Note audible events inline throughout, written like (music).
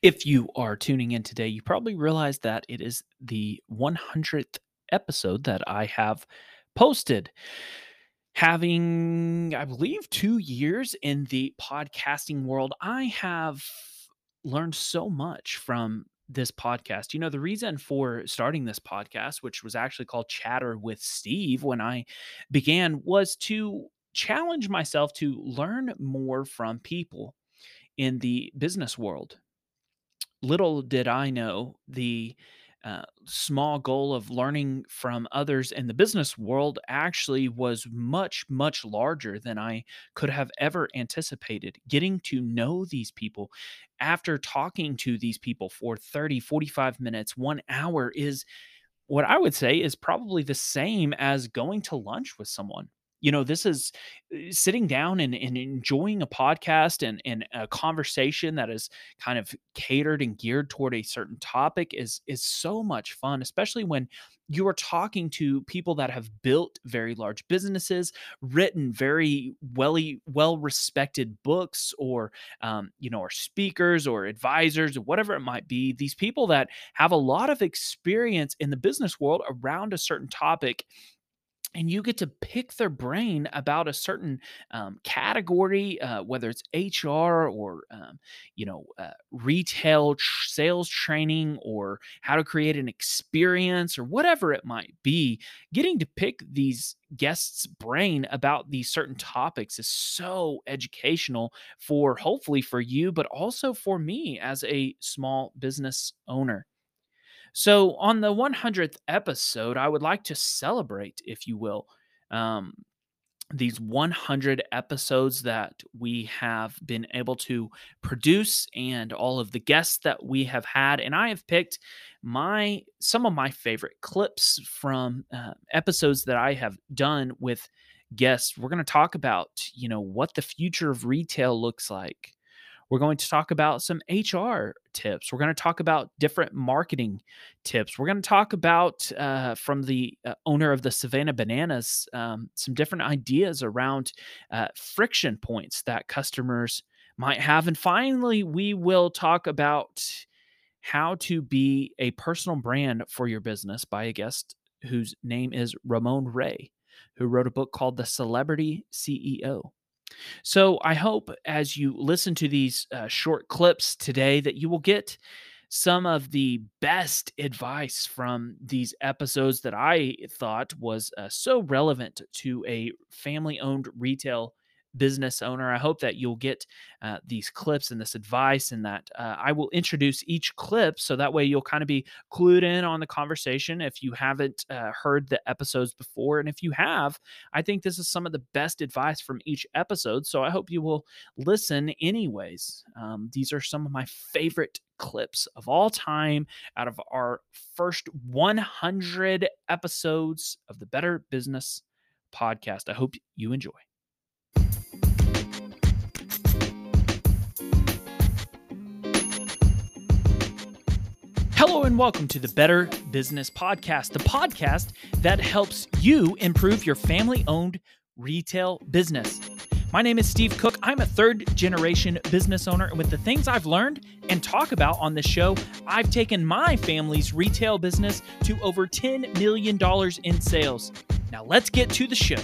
If you are tuning in today, you probably realize that it is the 100th episode that I have posted. Having, I believe, two years in the podcasting world, I have learned so much from this podcast. You know, the reason for starting this podcast, which was actually called Chatter with Steve when I began, was to challenge myself to learn more from people in the business world little did I know the uh, small goal of learning from others in the business world actually was much, much larger than I could have ever anticipated. Getting to know these people after talking to these people for 30, 45 minutes, one hour is what I would say is probably the same as going to lunch with someone you know this is uh, sitting down and, and enjoying a podcast and, and a conversation that is kind of catered and geared toward a certain topic is is so much fun especially when you are talking to people that have built very large businesses written very well well respected books or um, you know or speakers or advisors or whatever it might be these people that have a lot of experience in the business world around a certain topic and you get to pick their brain about a certain um, category, uh, whether it's HR or um, you know uh, retail tr- sales training or how to create an experience or whatever it might be. Getting to pick these guests' brain about these certain topics is so educational for hopefully for you, but also for me as a small business owner. So, on the 100th episode, I would like to celebrate, if you will, um, these 100 episodes that we have been able to produce and all of the guests that we have had and i have picked my some of my favorite clips from uh, episodes that i have done with guests. We're going to talk about you know what the future of retail looks like we're going to talk about some HR tips. We're going to talk about different marketing tips. We're going to talk about uh, from the uh, owner of the Savannah Bananas um, some different ideas around uh, friction points that customers might have. And finally, we will talk about how to be a personal brand for your business by a guest whose name is Ramon Ray, who wrote a book called The Celebrity CEO. So I hope as you listen to these uh, short clips today that you will get some of the best advice from these episodes that I thought was uh, so relevant to a family owned retail business owner. I hope that you'll get uh, these clips and this advice, and that uh, I will introduce each clip so that way you'll kind of be clued in on the conversation if you haven't uh, heard the episodes before. And if you have, I think this is some of the best advice from each episode. So I hope you will listen anyways. Um, these are some of my favorite clips of all time out of our first 100 episodes of the Better Business podcast. I hope you enjoy. Hello and welcome to the Better Business Podcast, the podcast that helps you improve your family owned retail business. My name is Steve Cook. I'm a third generation business owner, and with the things I've learned and talk about on this show, I've taken my family's retail business to over $10 million in sales. Now, let's get to the show.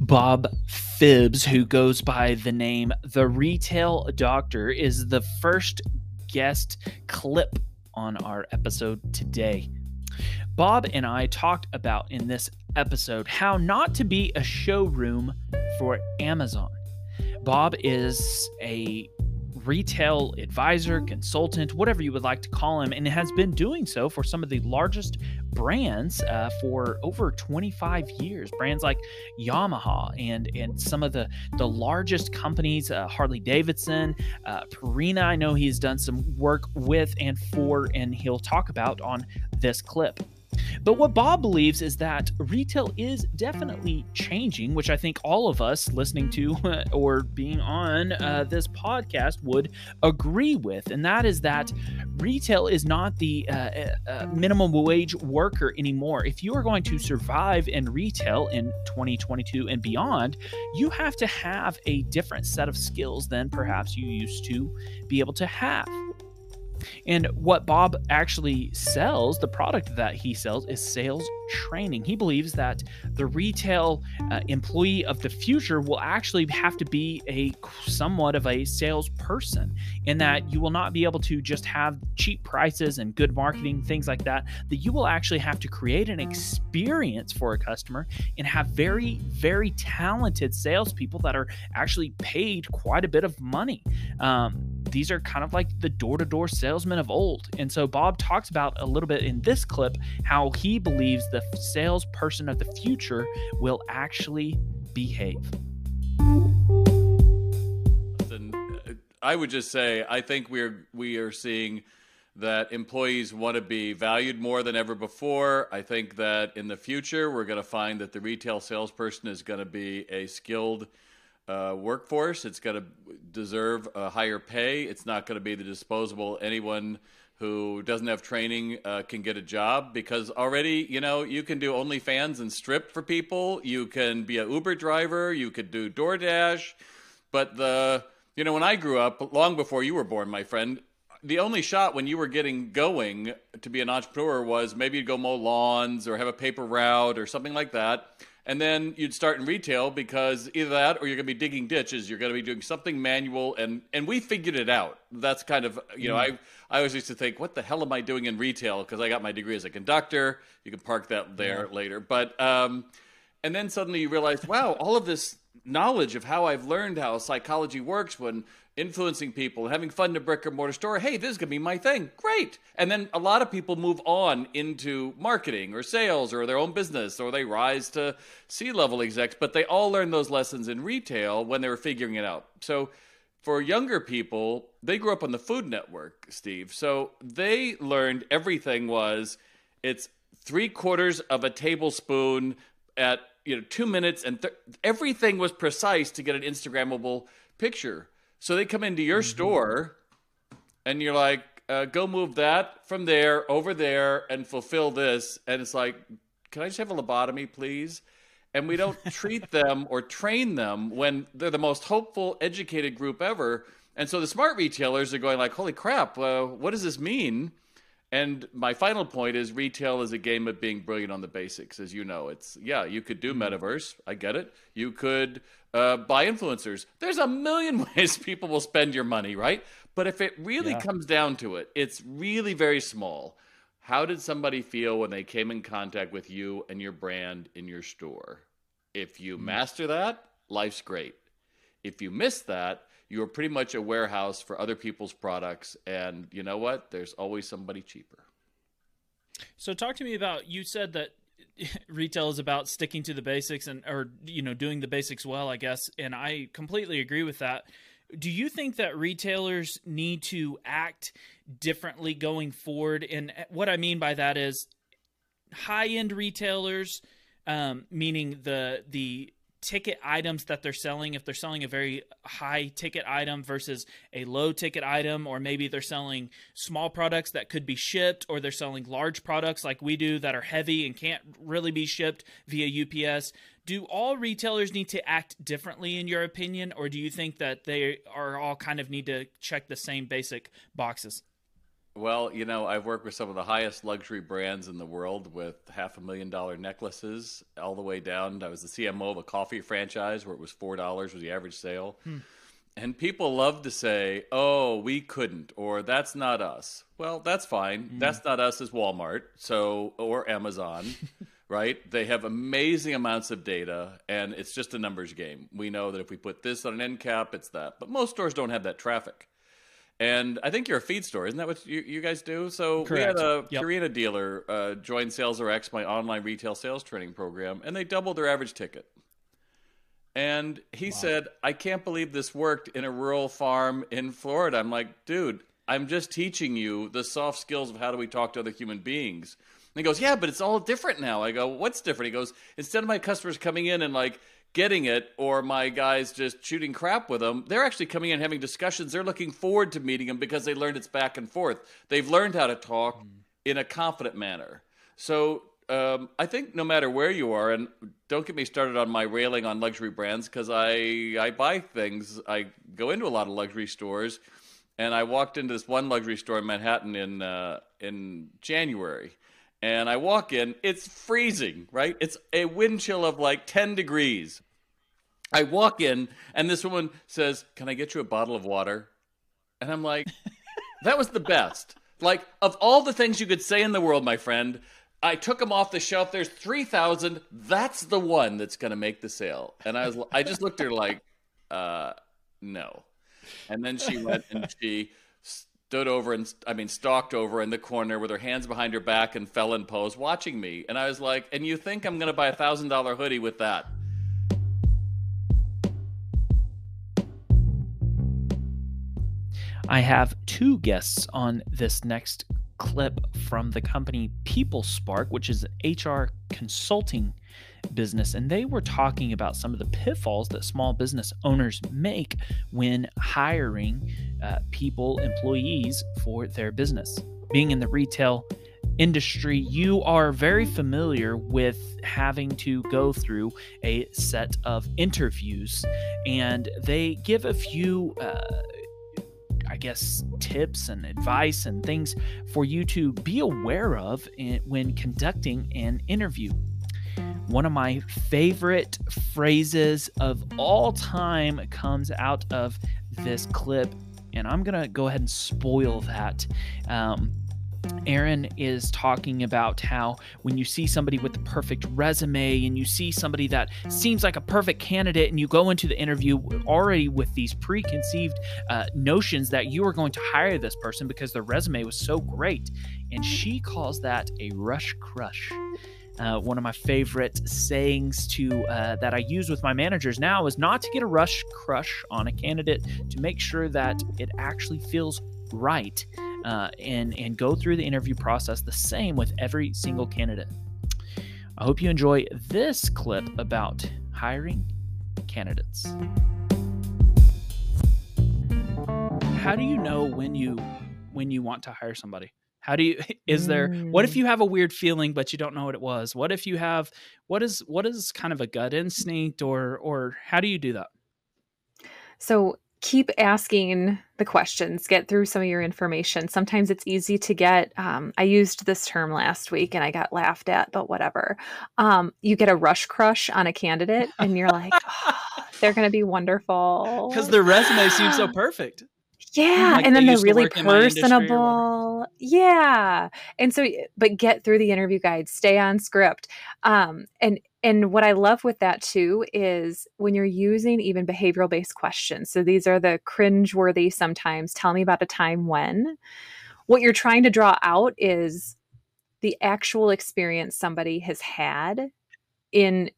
Bob Phibbs, who goes by the name The Retail Doctor, is the first guest clip on our episode today. Bob and I talked about in this episode how not to be a showroom for Amazon. Bob is a retail advisor, consultant, whatever you would like to call him, and has been doing so for some of the largest brands uh, for over 25 years. Brands like Yamaha and and some of the the largest companies, uh, Harley Davidson, uh, Purina. I know he's done some work with and for, and he'll talk about on this clip. But what Bob believes is that retail is definitely changing, which I think all of us listening to (laughs) or being on uh, this podcast would agree with. And that is that retail is not the uh, uh, uh minimum wage worker anymore. If you are going to survive in retail in 2022 and beyond, you have to have a different set of skills than perhaps you used to be able to have. And what Bob actually sells, the product that he sells, is sales training. He believes that the retail uh, employee of the future will actually have to be a somewhat of a salesperson, in that you will not be able to just have cheap prices and good marketing, things like that, that you will actually have to create an experience for a customer and have very, very talented salespeople that are actually paid quite a bit of money. Um, these are kind of like the door to door salesmen of old. And so Bob talks about a little bit in this clip how he believes the salesperson of the future will actually behave. I would just say I think we're we are seeing that employees want to be valued more than ever before. I think that in the future we're going to find that the retail salesperson is going to be a skilled uh, workforce. It's going to deserve a higher pay. It's not going to be the disposable anyone who doesn't have training uh, can get a job because already you know you can do OnlyFans and strip for people. You can be an Uber driver. You could do DoorDash, but the you know when I grew up, long before you were born, my friend. The only shot when you were getting going to be an entrepreneur was maybe you'd go mow lawns or have a paper route or something like that and then you'd start in retail because either that or you're going to be digging ditches you're going to be doing something manual and and we figured it out that's kind of you know mm. i i always used to think what the hell am i doing in retail because i got my degree as a conductor you can park that there yeah. later but um and then suddenly you realize (laughs) wow all of this knowledge of how i've learned how psychology works when influencing people, having fun in a brick or mortar store. Hey, this is going to be my thing. Great. And then a lot of people move on into marketing or sales or their own business or they rise to C level execs, but they all learn those lessons in retail when they were figuring it out. So for younger people, they grew up on the Food Network, Steve. So they learned everything was it's three quarters of a tablespoon at you know two minutes and th- everything was precise to get an instagrammable picture so they come into your mm-hmm. store and you're like, uh, go move that from there over there and fulfill this. And it's like, can I just have a lobotomy, please? And we don't (laughs) treat them or train them when they're the most hopeful, educated group ever. And so the smart retailers are going like, holy crap, uh, what does this mean? And my final point is retail is a game of being brilliant on the basics, as you know. It's yeah, you could do mm-hmm. metaverse, I get it. You could uh, buy influencers. There's a million (laughs) ways people will spend your money, right? But if it really yeah. comes down to it, it's really very small. How did somebody feel when they came in contact with you and your brand in your store? If you master that, life's great. If you miss that, you are pretty much a warehouse for other people's products. And you know what? There's always somebody cheaper. So, talk to me about you said that (laughs) retail is about sticking to the basics and or you know doing the basics well i guess and i completely agree with that do you think that retailers need to act differently going forward and what i mean by that is high end retailers um, meaning the the ticket items that they're selling if they're selling a very high ticket item versus a low ticket item or maybe they're selling small products that could be shipped or they're selling large products like we do that are heavy and can't really be shipped via UPS do all retailers need to act differently in your opinion or do you think that they are all kind of need to check the same basic boxes well, you know, I've worked with some of the highest luxury brands in the world with half a million dollar necklaces all the way down. I was the CMO of a coffee franchise where it was $4 was the average sale. Hmm. And people love to say, oh, we couldn't, or that's not us. Well, that's fine. Mm. That's not us as Walmart, so or Amazon, (laughs) right? They have amazing amounts of data, and it's just a numbers game. We know that if we put this on an end cap, it's that. But most stores don't have that traffic. And I think you're a feed store, isn't that what you, you guys do? So Correct. we had a yep. Purina dealer uh, join Sales RX, my online retail sales training program, and they doubled their average ticket. And he wow. said, I can't believe this worked in a rural farm in Florida. I'm like, dude, I'm just teaching you the soft skills of how do we talk to other human beings. he goes, Yeah, but it's all different now. I go, What's different? He goes, Instead of my customers coming in and like getting it or my guys just shooting crap with them, they're actually coming in having discussions. They're looking forward to meeting them because they learned it's back and forth. They've learned how to talk mm. in a confident manner. So um, I think no matter where you are, and don't get me started on my railing on luxury brands because I I buy things. I go into a lot of luxury stores, and I walked into this one luxury store in Manhattan in uh, in January, and I walk in. It's freezing, right? It's a wind chill of like ten degrees. I walk in, and this woman says, "Can I get you a bottle of water?" And I'm like, (laughs) "That was the best." Like of all the things you could say in the world, my friend I took them off the shelf. There's three thousand. That's the one that's going to make the sale. And I was, I just looked at her like, uh, no. And then she went and she stood over and I mean stalked over in the corner with her hands behind her back and fell in pose, watching me. And I was like, and you think I'm to buy a thousand dollar hoodie with that? I have two guests on this next clip from the company PeopleSpark, which is an HR consulting business, and they were talking about some of the pitfalls that small business owners make when hiring uh, people, employees for their business. Being in the retail industry, you are very familiar with having to go through a set of interviews, and they give a few. Uh, I guess, tips and advice and things for you to be aware of when conducting an interview. One of my favorite phrases of all time comes out of this clip, and I'm going to go ahead and spoil that. Um, Aaron is talking about how when you see somebody with the perfect resume and you see somebody that seems like a perfect candidate and you go into the interview already with these preconceived uh, notions that you are going to hire this person because their resume was so great. And she calls that a rush crush. Uh, one of my favorite sayings to uh, that I use with my managers now is not to get a rush crush on a candidate to make sure that it actually feels right uh, and and go through the interview process the same with every single candidate. I hope you enjoy this clip about hiring candidates. How do you know when you when you want to hire somebody? How do you (laughs) is there what if mm. you have a weird feeling but you don't know what it was? What if you have what is what is kind of a gut instinct or or how do you do that? So keep asking the questions get through some of your information sometimes it's easy to get um, i used this term last week and i got laughed at but whatever um, you get a rush crush on a candidate and you're like oh, they're going to be (laughs) wonderful because their resume seems so perfect yeah like and then they are really personable yeah and so but get through the interview guide stay on script um, and and what I love with that too is when you're using even behavioral based questions. So these are the cringe worthy sometimes. Tell me about a time when. What you're trying to draw out is the actual experience somebody has had in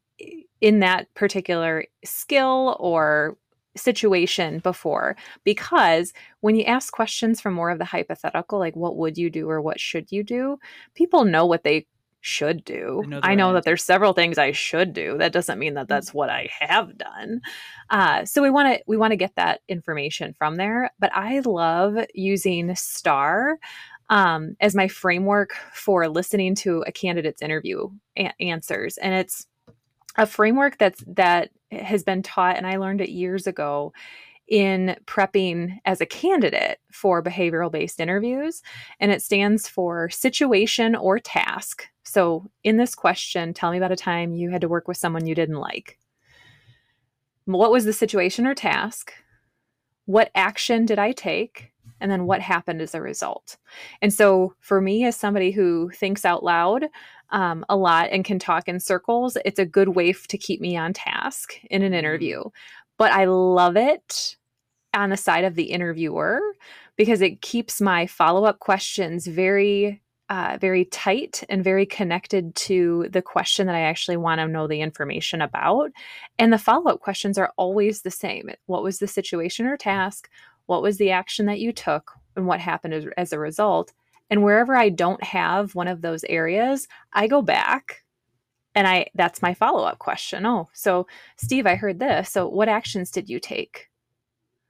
in that particular skill or situation before because when you ask questions from more of the hypothetical like what would you do or what should you do people know what they should do. I know, I know that there's several things I should do. That doesn't mean that mm. that's what I have done. Uh, so we want to we want to get that information from there. But I love using STAR um, as my framework for listening to a candidate's interview a- answers, and it's a framework that's that has been taught, and I learned it years ago in prepping as a candidate for behavioral based interviews. And it stands for situation or task. So, in this question, tell me about a time you had to work with someone you didn't like. What was the situation or task? What action did I take? And then what happened as a result? And so, for me, as somebody who thinks out loud um, a lot and can talk in circles, it's a good way to keep me on task in an mm-hmm. interview. But I love it on the side of the interviewer because it keeps my follow up questions very uh, very tight and very connected to the question that I actually want to know the information about. And the follow up questions are always the same. What was the situation or task? What was the action that you took? And what happened as, as a result? And wherever I don't have one of those areas, I go back and I that's my follow-up question. Oh, so Steve, I heard this. So what actions did you take?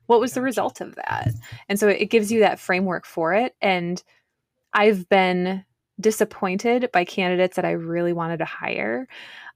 What was the result of that? And so it gives you that framework for it. And I've been disappointed by candidates that I really wanted to hire.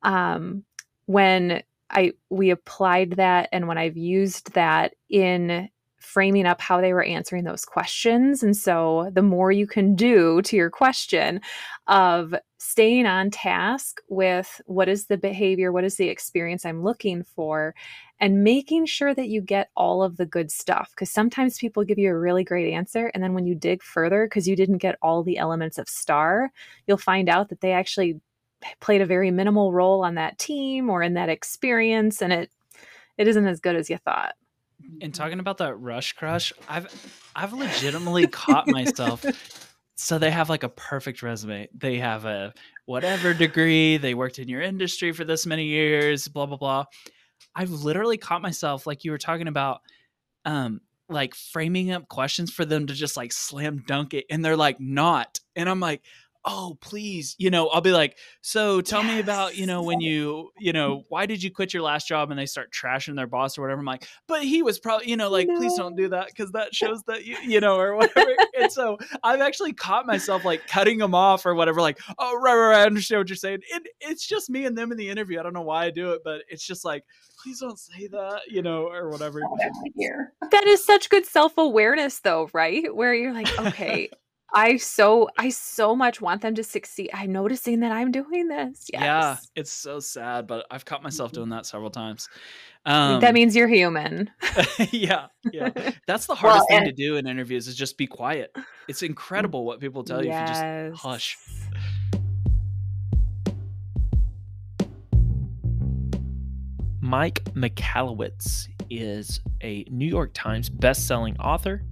Um, when I we applied that and when I've used that in framing up how they were answering those questions. And so the more you can do to your question of staying on task with what is the behavior, what is the experience I'm looking for, and making sure that you get all of the good stuff. Because sometimes people give you a really great answer. And then when you dig further, because you didn't get all the elements of STAR, you'll find out that they actually played a very minimal role on that team or in that experience. And it, it isn't as good as you thought and talking about that rush crush, I've I've legitimately caught myself. (laughs) So they have like a perfect resume. They have a whatever degree, they worked in your industry for this many years, blah blah blah. I've literally caught myself like you were talking about um like framing up questions for them to just like slam dunk it and they're like not. And I'm like, oh please you know i'll be like so tell yes. me about you know when you you know why did you quit your last job and they start trashing their boss or whatever? I'm like but he was probably you know like no. please don't do that because that shows that you you know or whatever. And so i've actually caught myself like cutting them off or whatever like oh right right, right i understand what you're saying. And it's just me and them in the interview i don't know why i do it but it's just like please don't say that you know or whatever. that is such good self-awareness though right? Where you're like (laughs) okay I so I so much want them to succeed. I'm noticing that I'm doing this. Yes. Yeah, it's so sad, but I've caught myself mm-hmm. doing that several times. Um, that means you're human. (laughs) yeah, yeah. That's the hardest well, and- thing to do in interviews is just be quiet. It's incredible what people tell yes. you if you just hush. Mike Michalowicz is a New York Times best-selling author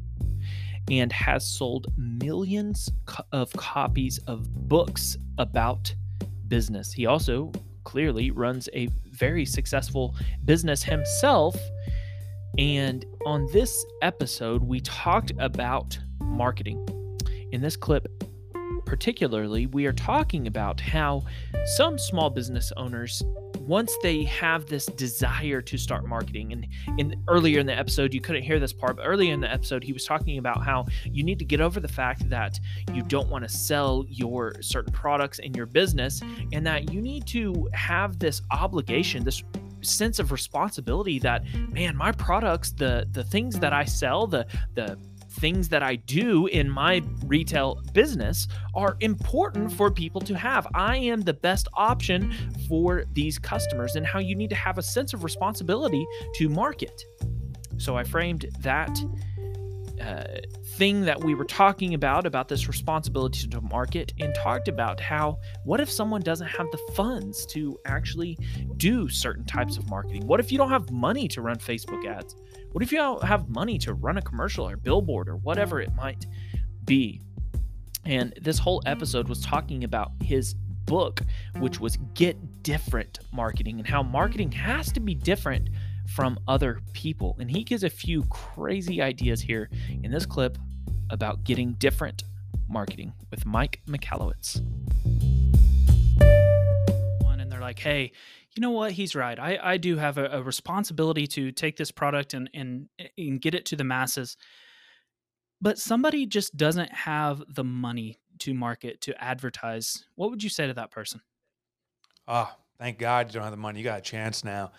and has sold millions of copies of books about business. He also clearly runs a very successful business himself. And on this episode, we talked about marketing. In this clip, particularly, we are talking about how some small business owners once they have this desire to start marketing and in earlier in the episode you couldn't hear this part but earlier in the episode he was talking about how you need to get over the fact that you don't want to sell your certain products in your business and that you need to have this obligation this sense of responsibility that man my products the the things that i sell the the things that I do in my retail business are important for people to have. I am the best option for these customers, and how you need to have a sense of responsibility to market. So I framed that uh, thing that we were talking about about this responsibility to market and talked about how what if someone doesn't have the funds to actually do certain types of marketing what if you don't have money to run facebook ads what if you have money to run a commercial or billboard or whatever it might be and this whole episode was talking about his book which was get different marketing and how marketing has to be different from other people. And he gives a few crazy ideas here in this clip about getting different marketing with Mike Michalowicz. And they're like, hey, you know what? He's right. I, I do have a, a responsibility to take this product and, and, and get it to the masses. But somebody just doesn't have the money to market, to advertise. What would you say to that person? Oh, thank God you don't have the money. You got a chance now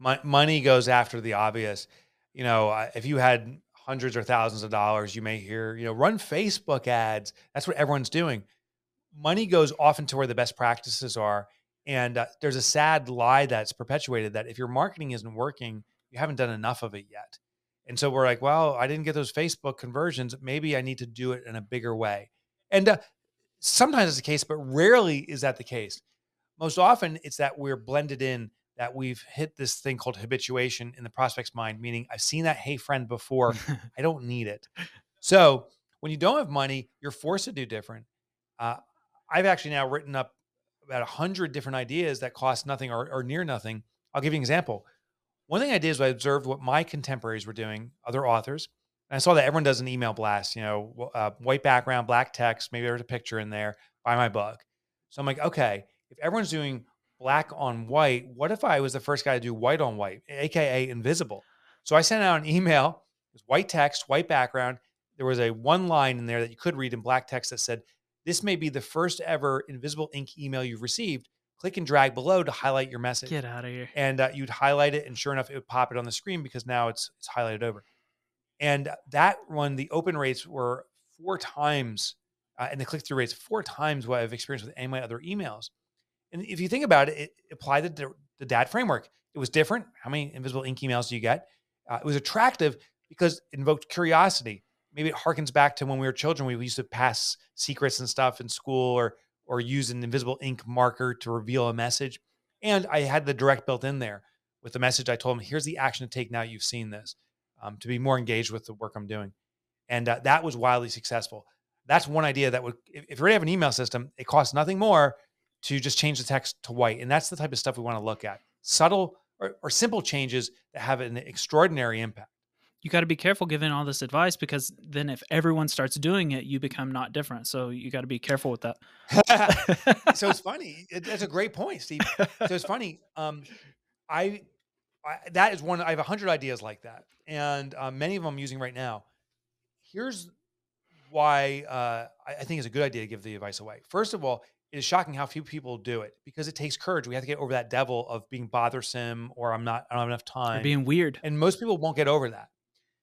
money goes after the obvious. You know, if you had hundreds or thousands of dollars, you may hear, you know, run Facebook ads. That's what everyone's doing. Money goes often to where the best practices are. And uh, there's a sad lie that's perpetuated that if your marketing isn't working, you haven't done enough of it yet. And so we're like, well, I didn't get those Facebook conversions. Maybe I need to do it in a bigger way. And uh, sometimes it's the case, but rarely is that the case. Most often, it's that we're blended in that we've hit this thing called habituation in the prospect's mind, meaning I've seen that hey friend before, (laughs) I don't need it. So when you don't have money, you're forced to do different. Uh, I've actually now written up about a hundred different ideas that cost nothing or, or near nothing. I'll give you an example. One thing I did is I observed what my contemporaries were doing, other authors, And I saw that everyone does an email blast, you know, uh, white background, black text, maybe there's a picture in there, buy my book. So I'm like, okay, if everyone's doing black on white, what if I was the first guy to do white on white, AKA invisible? So I sent out an email, it was white text, white background. There was a one line in there that you could read in black text that said, This may be the first ever invisible ink email you've received. Click and drag below to highlight your message. Get out of here. And uh, you'd highlight it, and sure enough, it would pop it on the screen because now it's it's highlighted over. And that one, the open rates were four times, uh, and the click through rates four times what I've experienced with any of my other emails. And if you think about it, it applied the, the DAD framework. It was different. How many invisible ink emails do you get? Uh, it was attractive because it invoked curiosity. Maybe it harkens back to when we were children. We used to pass secrets and stuff in school, or or use an invisible ink marker to reveal a message. And I had the direct built in there with the message. I told them, "Here's the action to take now. You've seen this." Um, to be more engaged with the work I'm doing, and uh, that was wildly successful. That's one idea that would, if, if you already have an email system, it costs nothing more to just change the text to white. And that's the type of stuff we want to look at. Subtle or, or simple changes that have an extraordinary impact. You got to be careful giving all this advice because then if everyone starts doing it, you become not different. So you got to be careful with that. (laughs) so it's (laughs) funny. It, that's a great point, Steve. So it's funny. Um, I, I, that is one. I have a hundred ideas like that, and uh, many of them I'm using right now. Here's why uh, I, I think it's a good idea to give the advice away. First of all, it is shocking how few people do it because it takes courage. We have to get over that devil of being bothersome or I'm not, I don't have enough time. Or being weird. And most people won't get over that.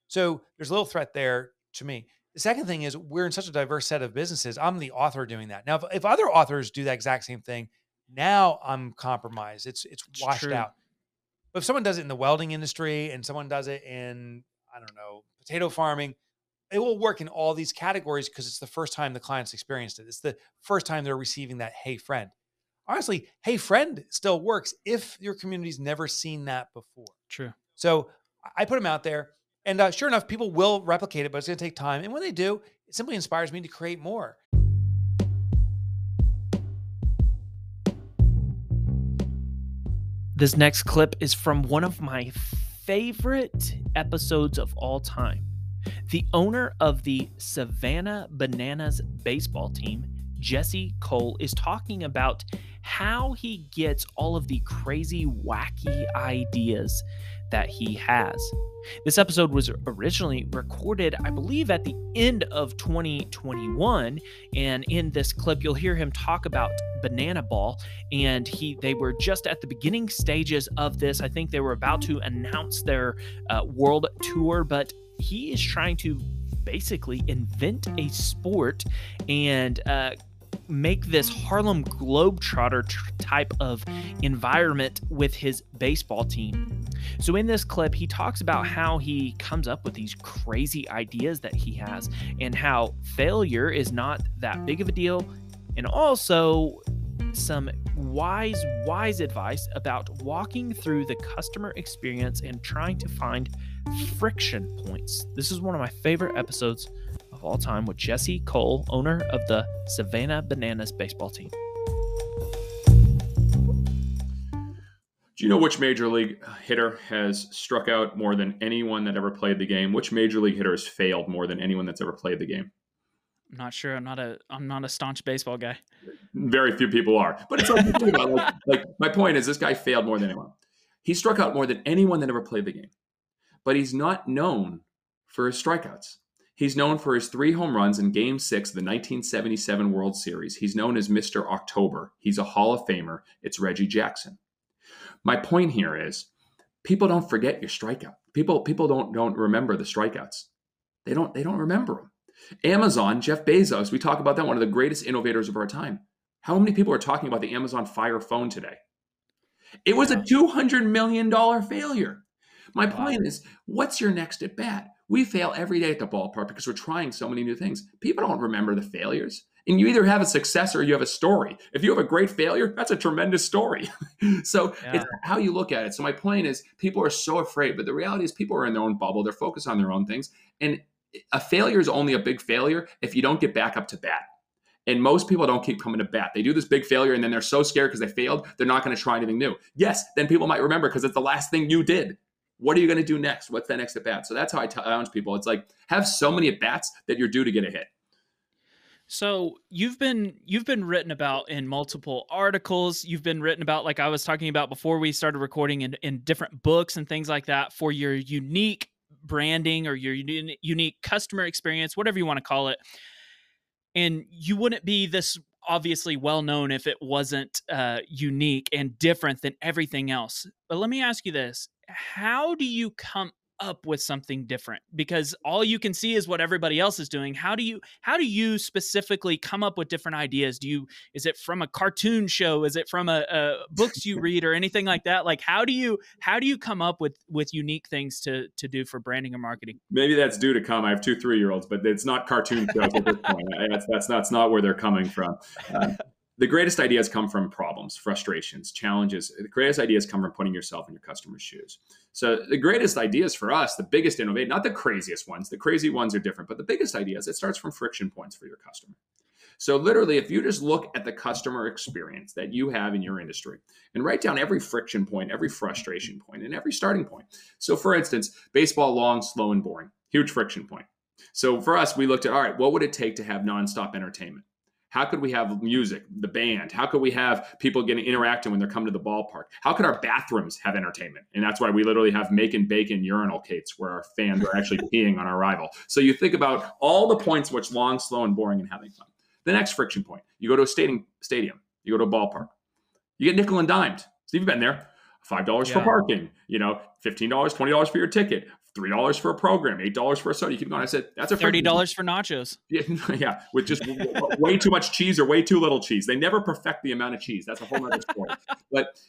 So there's a little threat there to me. The second thing is we're in such a diverse set of businesses. I'm the author doing that. Now, if, if other authors do that exact same thing, now I'm compromised. It's it's, it's washed true. out. But if someone does it in the welding industry and someone does it in, I don't know, potato farming, it will work in all these categories because it's the first time the client's experienced it. It's the first time they're receiving that hey friend. Honestly, hey friend still works if your community's never seen that before. True. So I put them out there, and uh, sure enough, people will replicate it, but it's going to take time. And when they do, it simply inspires me to create more. This next clip is from one of my favorite episodes of all time. The owner of the Savannah Bananas baseball team, Jesse Cole, is talking about how he gets all of the crazy, wacky ideas that he has. This episode was originally recorded, I believe, at the end of 2021. And in this clip, you'll hear him talk about Banana Ball. And he they were just at the beginning stages of this. I think they were about to announce their uh, world tour, but he is trying to basically invent a sport and uh, make this Harlem Globetrotter type of environment with his baseball team. So, in this clip, he talks about how he comes up with these crazy ideas that he has and how failure is not that big of a deal, and also some wise, wise advice about walking through the customer experience and trying to find friction points. This is one of my favorite episodes of all time with Jesse Cole, owner of the Savannah Bananas baseball team. Do you know which major league hitter has struck out more than anyone that ever played the game? Which major league hitter has failed more than anyone that's ever played the game? I'm not sure. I'm not a I'm not a staunch baseball guy. Very few people are, but it's like, like, like my point is this guy failed more than anyone. He struck out more than anyone that ever played the game, but he's not known for his strikeouts. He's known for his three home runs in Game Six of the 1977 World Series. He's known as Mr. October. He's a Hall of Famer. It's Reggie Jackson. My point here is, people don't forget your strikeout. People people don't don't remember the strikeouts. They don't they don't remember them. Amazon, Jeff Bezos, we talk about that, one of the greatest innovators of our time. How many people are talking about the Amazon Fire phone today? It was a $200 million failure. My point is, what's your next at bat? We fail every day at the ballpark because we're trying so many new things. People don't remember the failures. And you either have a success or you have a story. If you have a great failure, that's a tremendous story. (laughs) so yeah. it's how you look at it. So my point is, people are so afraid, but the reality is, people are in their own bubble. They're focused on their own things, and a failure is only a big failure if you don't get back up to bat. And most people don't keep coming to bat. They do this big failure and then they're so scared because they failed, they're not going to try anything new. Yes, then people might remember because it's the last thing you did. What are you going to do next? What's that next at bat? So that's how I challenge people. It's like have so many at bats that you're due to get a hit. So you've been you've been written about in multiple articles. You've been written about, like I was talking about before we started recording, in, in different books and things like that for your unique branding or your unique customer experience, whatever you want to call it. And you wouldn't be this obviously well known if it wasn't uh, unique and different than everything else. But let me ask you this: How do you come up with something different because all you can see is what everybody else is doing. How do you how do you specifically come up with different ideas? Do you is it from a cartoon show? Is it from a, a books you read or anything like that? Like how do you how do you come up with with unique things to to do for branding and marketing? Maybe that's due to come i have two three year olds but it's not cartoon shows at this point. (laughs) That's that's not, that's not where they're coming from. Um, the greatest ideas come from problems, frustrations, challenges. The greatest ideas come from putting yourself in your customer's shoes. So the greatest ideas for us, the biggest innovate, not the craziest ones. The crazy ones are different, but the biggest ideas, it starts from friction points for your customer. So literally, if you just look at the customer experience that you have in your industry and write down every friction point, every frustration point, and every starting point. So for instance, baseball long, slow, and boring, huge friction point. So for us, we looked at all right, what would it take to have nonstop entertainment? How could we have music, the band? How could we have people getting interacting when they're coming to the ballpark? How could our bathrooms have entertainment? And that's why we literally have making bacon urinal cakes where our fans are actually (laughs) peeing on our rival. So you think about all the points which long, slow, and boring and having fun. The next friction point: you go to a stadium, stadium, you go to a ballpark, you get nickel and dimed. Steve, you've been there. Five dollars yeah. for parking, you know, fifteen dollars, twenty dollars for your ticket, three dollars for a program, eight dollars for a soda. You keep going. I said that's a thirty dollars for nachos. (laughs) Yeah, (laughs) yeah, with just way too much cheese or way too little cheese. They never perfect the amount of cheese. That's a whole other story. but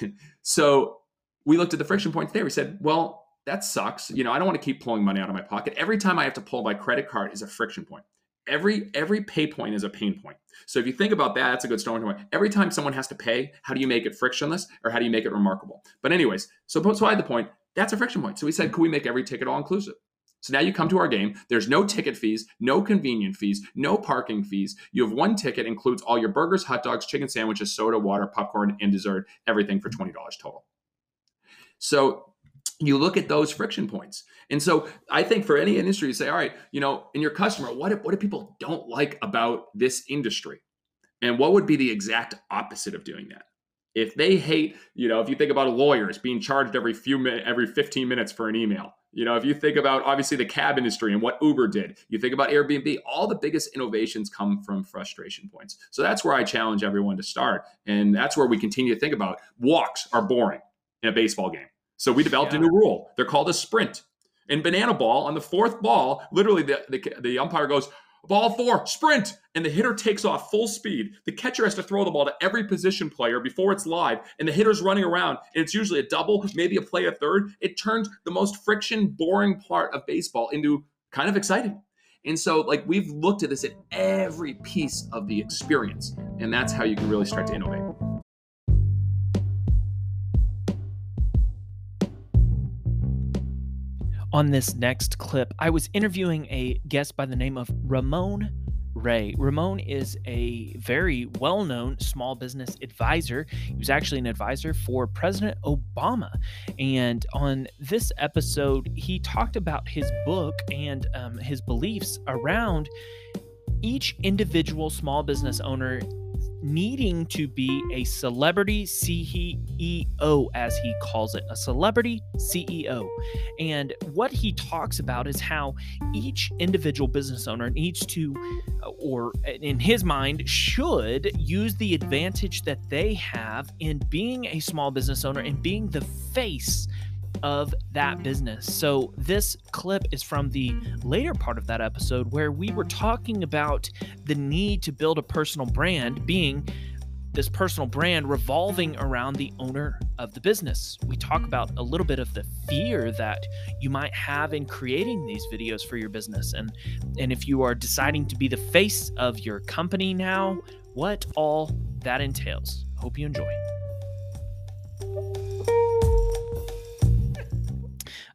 (laughs) so we looked at the friction points there. We said, well, that sucks. You know, I don't want to keep pulling money out of my pocket. Every time I have to pull my credit card is a friction point. Every every pay point is a pain point. So if you think about that, that's a good starting point. Every time someone has to pay, how do you make it frictionless or how do you make it remarkable? But anyways, so so I had the point that's a friction point. So we said, could we make every ticket all inclusive? So now you come to our game. There's no ticket fees, no convenience fees, no parking fees. You have one ticket, includes all your burgers, hot dogs, chicken sandwiches, soda, water, popcorn, and dessert, everything for $20 total. So you look at those friction points. And so I think for any industry, you say, all right, you know, in your customer, what if, what if people don't like about this industry? And what would be the exact opposite of doing that? If they hate, you know, if you think about lawyers being charged every few minutes, every 15 minutes for an email, you know, if you think about obviously the cab industry and what Uber did, you think about Airbnb, all the biggest innovations come from frustration points. So that's where I challenge everyone to start. And that's where we continue to think about walks are boring in a baseball game. So we developed yeah. a new rule. They're called a sprint. In banana ball, on the fourth ball, literally the, the, the umpire goes, Ball four, sprint. And the hitter takes off full speed. The catcher has to throw the ball to every position player before it's live, and the hitter's running around. And it's usually a double, maybe a play at third. It turns the most friction, boring part of baseball into kind of exciting. And so, like, we've looked at this at every piece of the experience, and that's how you can really start to innovate. On this next clip, I was interviewing a guest by the name of Ramon Ray. Ramon is a very well known small business advisor. He was actually an advisor for President Obama. And on this episode, he talked about his book and um, his beliefs around each individual small business owner needing to be a celebrity CEO, as he calls it, a celebrity CEO. And what he talks about is how each individual business owner needs to, uh, or in his mind, should use the advantage that they have in being a small business owner and being the face of that business. So, this clip is from the later part of that episode where we were talking about the need to build a personal brand, being this personal brand revolving around the owner of the business. We talk about a little bit of the fear that you might have in creating these videos for your business and and if you are deciding to be the face of your company now, what all that entails. Hope you enjoy.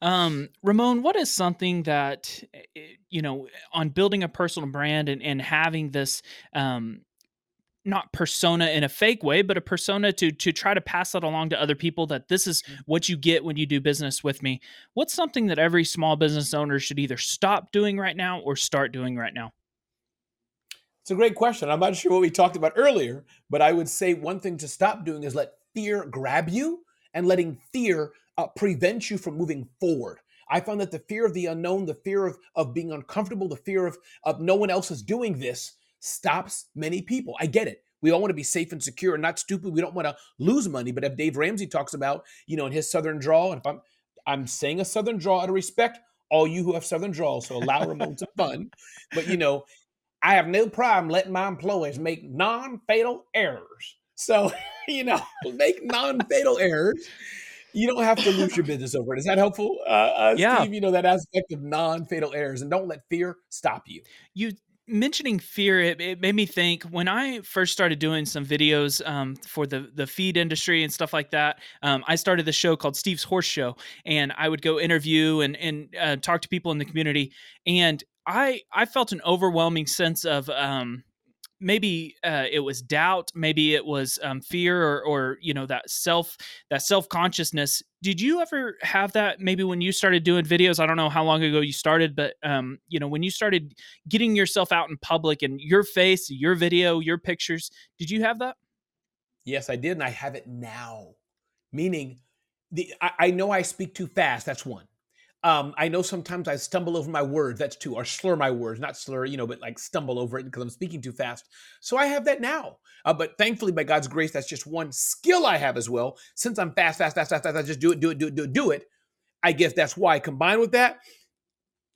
Um, Ramon, what is something that eh, you know on building a personal brand and, and having this um, not persona in a fake way, but a persona to to try to pass that along to other people that this is mm. what you get when you do business with me. What's something that every small business owner should either stop doing right now or start doing right now? It's a great question. I'm not sure what we talked about earlier, but I would say one thing to stop doing is let fear grab you and letting fear uh, prevent you from moving forward. I found that the fear of the unknown, the fear of, of being uncomfortable, the fear of, of no one else is doing this stops many people. I get it. We all want to be safe and secure and not stupid. We don't want to lose money. But if Dave Ramsey talks about, you know, in his Southern draw, and if I'm I'm saying a Southern draw out of respect, all you who have Southern drawl, so allow Ramon to fun. But you know, I have no problem letting my employees make non-fatal errors. So, (laughs) you know, make non-fatal errors you don't have to lose your (laughs) business over it. Is that helpful? Uh, uh, yeah. Steve, you know, that aspect of non fatal errors and don't let fear stop you. You mentioning fear it, it, made me think when i first started doing some videos um, for the the feed industry and stuff like that um, i started the show called steve's horse show and i would go interview and and uh, talk to people in the community and i i felt an overwhelming sense of um, maybe uh, it was doubt maybe it was um, fear or, or you know that self that self-consciousness. Did you ever have that maybe when you started doing videos? I don't know how long ago you started but um, you know when you started getting yourself out in public and your face your video your pictures did you have that? Yes i did and i have it now. Meaning the I, I know i speak too fast that's one um, I know sometimes I stumble over my words. That's two, or slur my words, not slur, you know, but like stumble over it because I'm speaking too fast. So I have that now. Uh, but thankfully, by God's grace, that's just one skill I have as well. Since I'm fast, fast, fast, fast, fast, I just do it, do it, do it, do it, do it. I guess that's why. Combined with that,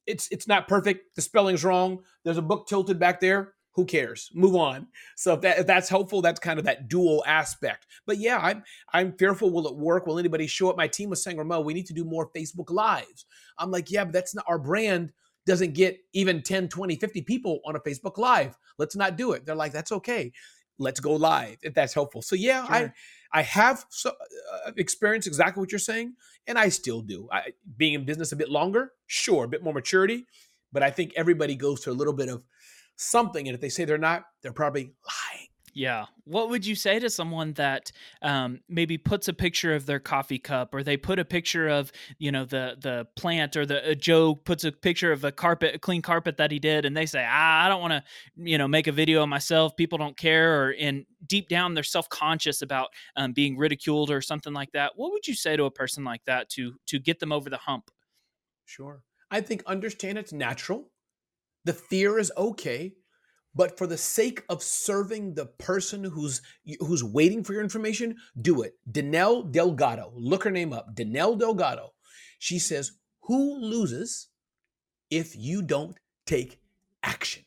it's it's not perfect. The spelling's wrong. There's a book tilted back there who cares? Move on. So if, that, if that's helpful, that's kind of that dual aspect. But yeah, I'm I'm fearful. Will it work? Will anybody show up? My team was saying, Ramon, we need to do more Facebook Lives. I'm like, yeah, but that's not our brand doesn't get even 10, 20, 50 people on a Facebook Live. Let's not do it. They're like, that's okay. Let's go live if that's helpful. So yeah, sure. I I have so, uh, experienced exactly what you're saying, and I still do. I, being in business a bit longer, sure, a bit more maturity, but I think everybody goes through a little bit of something. And if they say they're not, they're probably lying. Yeah. What would you say to someone that um, maybe puts a picture of their coffee cup, or they put a picture of you know the the plant, or the uh, Joe puts a picture of a carpet, a clean carpet that he did, and they say, ah, I don't want to you know make a video of myself. People don't care, or and deep down they're self conscious about um, being ridiculed or something like that. What would you say to a person like that to to get them over the hump? Sure. I think understand it's natural the fear is okay, but for the sake of serving the person who's who's waiting for your information, do it. Danelle Delgado, look her name up. Danelle Delgado. She says, "Who loses if you don't take action?"